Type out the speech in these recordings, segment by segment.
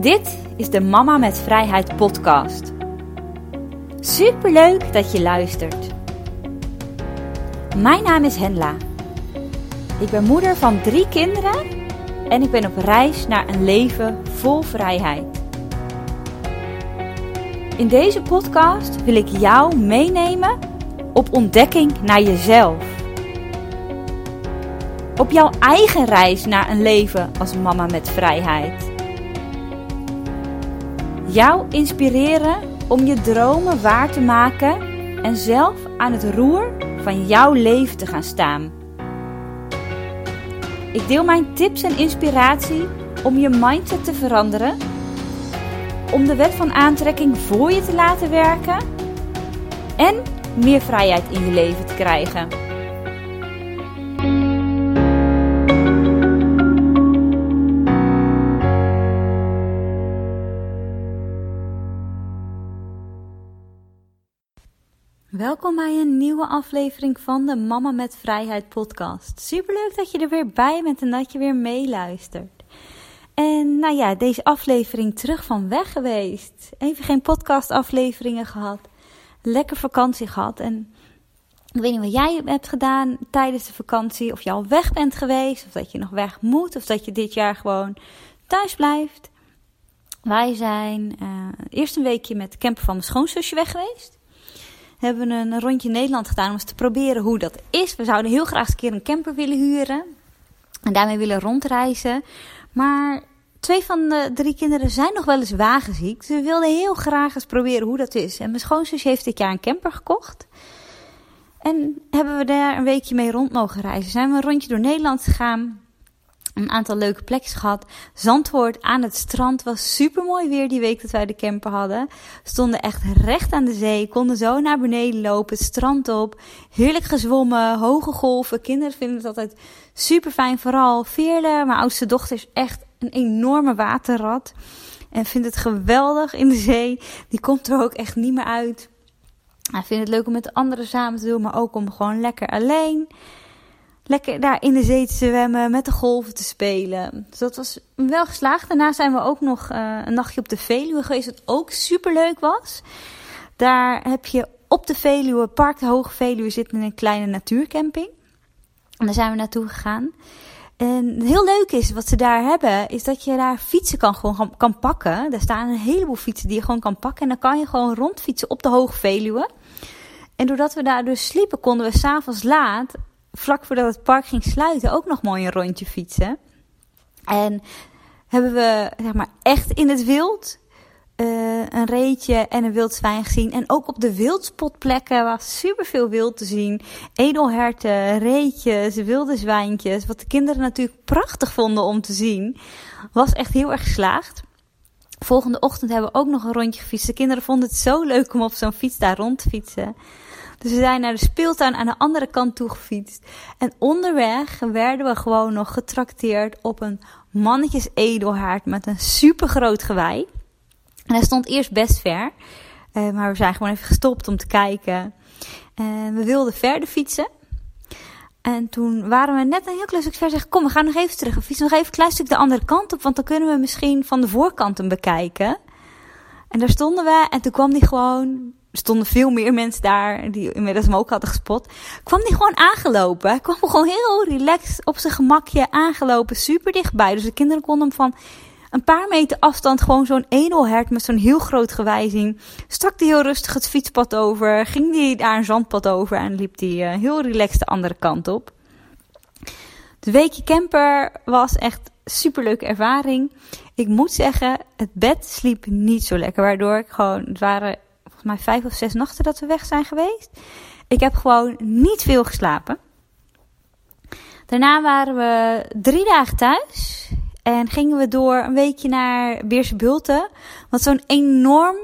Dit is de Mama met Vrijheid podcast. Superleuk dat je luistert. Mijn naam is Henla. Ik ben moeder van drie kinderen en ik ben op reis naar een leven vol vrijheid. In deze podcast wil ik jou meenemen op ontdekking naar jezelf. Op jouw eigen reis naar een leven als mama met vrijheid jou inspireren om je dromen waar te maken en zelf aan het roer van jouw leven te gaan staan. Ik deel mijn tips en inspiratie om je mindset te veranderen, om de wet van aantrekking voor je te laten werken en meer vrijheid in je leven te krijgen. Welkom bij een nieuwe aflevering van de Mama met Vrijheid podcast. Superleuk dat je er weer bij bent en dat je weer meeluistert. En nou ja, deze aflevering terug van weg geweest. Even geen podcast afleveringen gehad. Lekker vakantie gehad. En ik weet niet wat jij hebt gedaan tijdens de vakantie. Of je al weg bent geweest. Of dat je nog weg moet. Of dat je dit jaar gewoon thuis blijft. Wij zijn uh, eerst een weekje met de camper van mijn schoonzusje weg geweest hebben we een rondje Nederland gedaan om eens te proberen hoe dat is. We zouden heel graag eens een keer een camper willen huren. En daarmee willen rondreizen. Maar twee van de drie kinderen zijn nog wel eens wagenziek. Ze wilden heel graag eens proberen hoe dat is. En mijn schoonzus heeft dit jaar een camper gekocht. En hebben we daar een weekje mee rond mogen reizen. Zijn we een rondje door Nederland gegaan een aantal leuke plekjes gehad. Zandvoort aan het strand was super mooi weer die week dat wij de camper hadden. Stonden echt recht aan de zee, konden zo naar beneden lopen, het strand op. Heerlijk gezwommen, hoge golven. Kinderen vinden het altijd super fijn. Vooral Veerle, mijn oudste dochter, is echt een enorme waterrat. En vindt het geweldig in de zee. Die komt er ook echt niet meer uit. Hij vindt het leuk om met de anderen samen te doen, maar ook om gewoon lekker alleen lekker daar in de zee te zwemmen, met de golven te spelen. Dus dat was wel geslaagd. Daarna zijn we ook nog uh, een nachtje op de Veluwe geweest, wat ook super leuk was. Daar heb je op de Veluwe, Park de Hoge Veluwe, zit een kleine natuurcamping. En daar zijn we naartoe gegaan. En heel leuk is, wat ze daar hebben, is dat je daar fietsen kan, gewoon kan pakken. Daar staan een heleboel fietsen die je gewoon kan pakken. En dan kan je gewoon rondfietsen op de Hoge Veluwe. En doordat we daar dus sliepen, konden we s'avonds laat vlak voordat het park ging sluiten ook nog mooi een rondje fietsen. En hebben we zeg maar echt in het wild uh, een reetje en een wild zwijn gezien. En ook op de wildspotplekken was super veel wild te zien. Edelherten, reetjes, wilde zwijntjes. Wat de kinderen natuurlijk prachtig vonden om te zien. Was echt heel erg geslaagd. Volgende ochtend hebben we ook nog een rondje gefietst. De kinderen vonden het zo leuk om op zo'n fiets daar rond te fietsen. Dus we zijn naar de speeltuin aan de andere kant toe gefietst. En onderweg werden we gewoon nog getrakteerd op een mannetjes edelhaard met een super groot gewei. En hij stond eerst best ver. Uh, maar we zijn gewoon even gestopt om te kijken. En we wilden verder fietsen. En toen waren we net een heel klein stuk ver. Zeggen, kom, we gaan nog even terug. We fietsen nog even een klein stuk de andere kant op. Want dan kunnen we misschien van de voorkant hem bekijken. En daar stonden we. En toen kwam hij gewoon stonden veel meer mensen daar die inmiddels hem ook hadden gespot. Kwam die gewoon aangelopen. Hij kwam gewoon heel relaxed op zijn gemakje aangelopen. Super dichtbij. Dus de kinderen konden hem van een paar meter afstand gewoon zo'n edelhert met zo'n heel groot gewei zien. Stak hij heel rustig het fietspad over. Ging hij daar een zandpad over en liep hij uh, heel relaxed de andere kant op. De weekje camper was echt super leuke ervaring. Ik moet zeggen, het bed sliep niet zo lekker. Waardoor ik gewoon, het waren volgens mij vijf of zes nachten dat we weg zijn geweest. Ik heb gewoon niet veel geslapen. Daarna waren we drie dagen thuis. En gingen we door een weekje naar Beerse Bulten. Wat zo'n enorm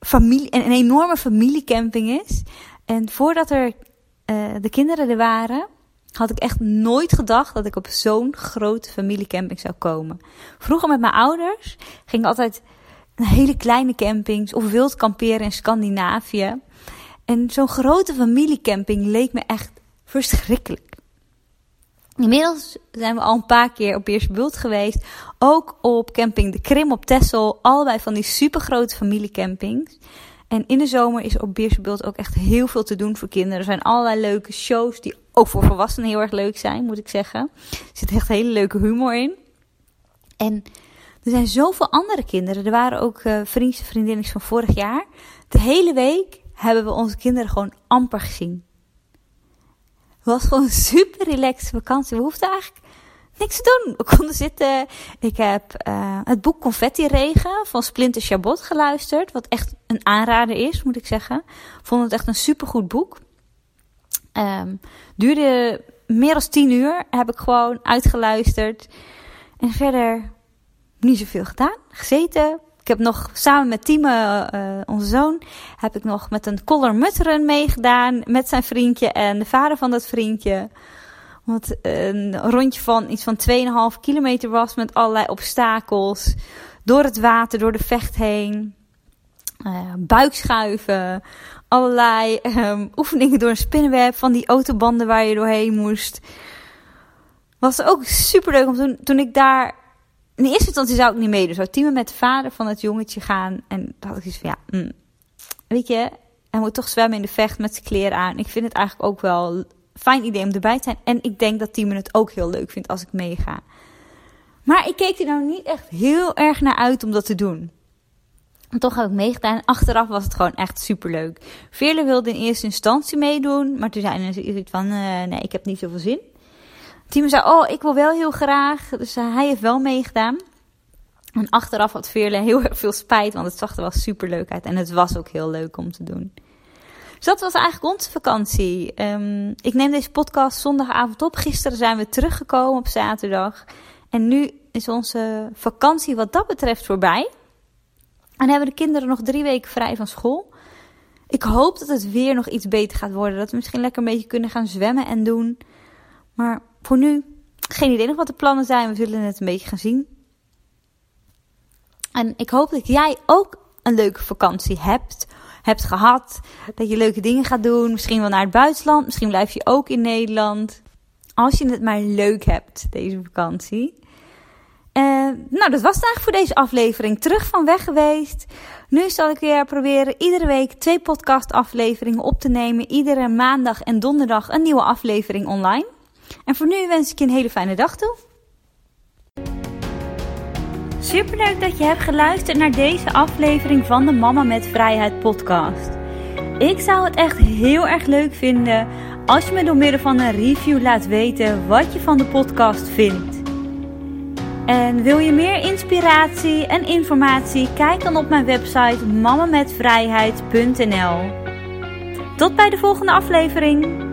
familie, een enorme familiecamping is. En voordat er uh, de kinderen er waren, had ik echt nooit gedacht dat ik op zo'n grote familiecamping zou komen. Vroeger met mijn ouders ging ik altijd hele kleine campings of wild kamperen in Scandinavië. En zo'n grote familiecamping leek me echt verschrikkelijk. Inmiddels zijn we al een paar keer op Beersbult geweest. Ook op camping De Krim op Texel. Allebei van die supergrote familiecampings. En in de zomer is op Beersbult ook echt heel veel te doen voor kinderen. Er zijn allerlei leuke shows die ook voor volwassenen heel erg leuk zijn, moet ik zeggen. Er zit echt hele leuke humor in. En er zijn zoveel andere kinderen. Er waren ook uh, vriendjes en vriendinnen van vorig jaar. De hele week hebben we onze kinderen gewoon amper gezien. Het was gewoon een super relaxed vakantie. We hoefden eigenlijk niks te doen. We konden zitten. Ik heb uh, het boek Confetti Regen van Splinter Chabot geluisterd. Wat echt een aanrader is, moet ik zeggen. Vond het echt een supergoed boek. Um, duurde meer dan tien uur. Heb ik gewoon uitgeluisterd. En verder niet zoveel gedaan. Gezeten. Ik heb nog samen met Timo, uh, onze zoon, heb ik nog met een collar mutteren meegedaan. Met zijn vriendje en de vader van dat vriendje. Wat een rondje van iets van 2,5 kilometer was met allerlei obstakels. Door het water, door de vecht heen. Uh, buikschuiven. Allerlei um, oefeningen door een spinnenweb van die autobanden waar je doorheen moest. Was ook super leuk om toen, toen ik daar. In eerste instantie zou ik niet meedoen. Zou Timo met de vader van het jongetje gaan. En dan had ik iets van ja. Mm, weet je, hij moet toch zwemmen in de vecht met zijn kleren aan. Ik vind het eigenlijk ook wel fijn idee om erbij te zijn. En ik denk dat Timo het ook heel leuk vindt als ik meega. Maar ik keek er nou niet echt heel erg naar uit om dat te doen. En toch heb ik meegedaan. Achteraf was het gewoon echt super leuk. Veerle wilde in eerste instantie meedoen. Maar toen zei ze iets van: uh, nee, ik heb niet zoveel zin. Timo zei: Oh, ik wil wel heel graag. Dus uh, hij heeft wel meegedaan. En achteraf had Veerle heel erg veel spijt. Want het zag er wel super leuk uit. En het was ook heel leuk om te doen. Dus dat was eigenlijk onze vakantie. Um, ik neem deze podcast zondagavond op. Gisteren zijn we teruggekomen op zaterdag. En nu is onze vakantie wat dat betreft voorbij. En hebben de kinderen nog drie weken vrij van school. Ik hoop dat het weer nog iets beter gaat worden. Dat we misschien lekker een beetje kunnen gaan zwemmen en doen. Maar voor nu, geen idee nog wat de plannen zijn. We zullen het een beetje gaan zien. En ik hoop dat jij ook een leuke vakantie hebt hebt gehad. Dat je leuke dingen gaat doen. Misschien wel naar het buitenland. Misschien blijf je ook in Nederland. Als je het maar leuk hebt, deze vakantie. Uh, nou, dat was het eigenlijk voor deze aflevering. Terug van weg geweest. Nu zal ik weer proberen iedere week twee podcast afleveringen op te nemen. Iedere maandag en donderdag een nieuwe aflevering online. En voor nu wens ik je een hele fijne dag toe. Superleuk dat je hebt geluisterd naar deze aflevering van de Mama met Vrijheid podcast. Ik zou het echt heel erg leuk vinden als je me door middel van een review laat weten wat je van de podcast vindt. En wil je meer inspiratie en informatie? Kijk dan op mijn website mamametvrijheid.nl. Tot bij de volgende aflevering.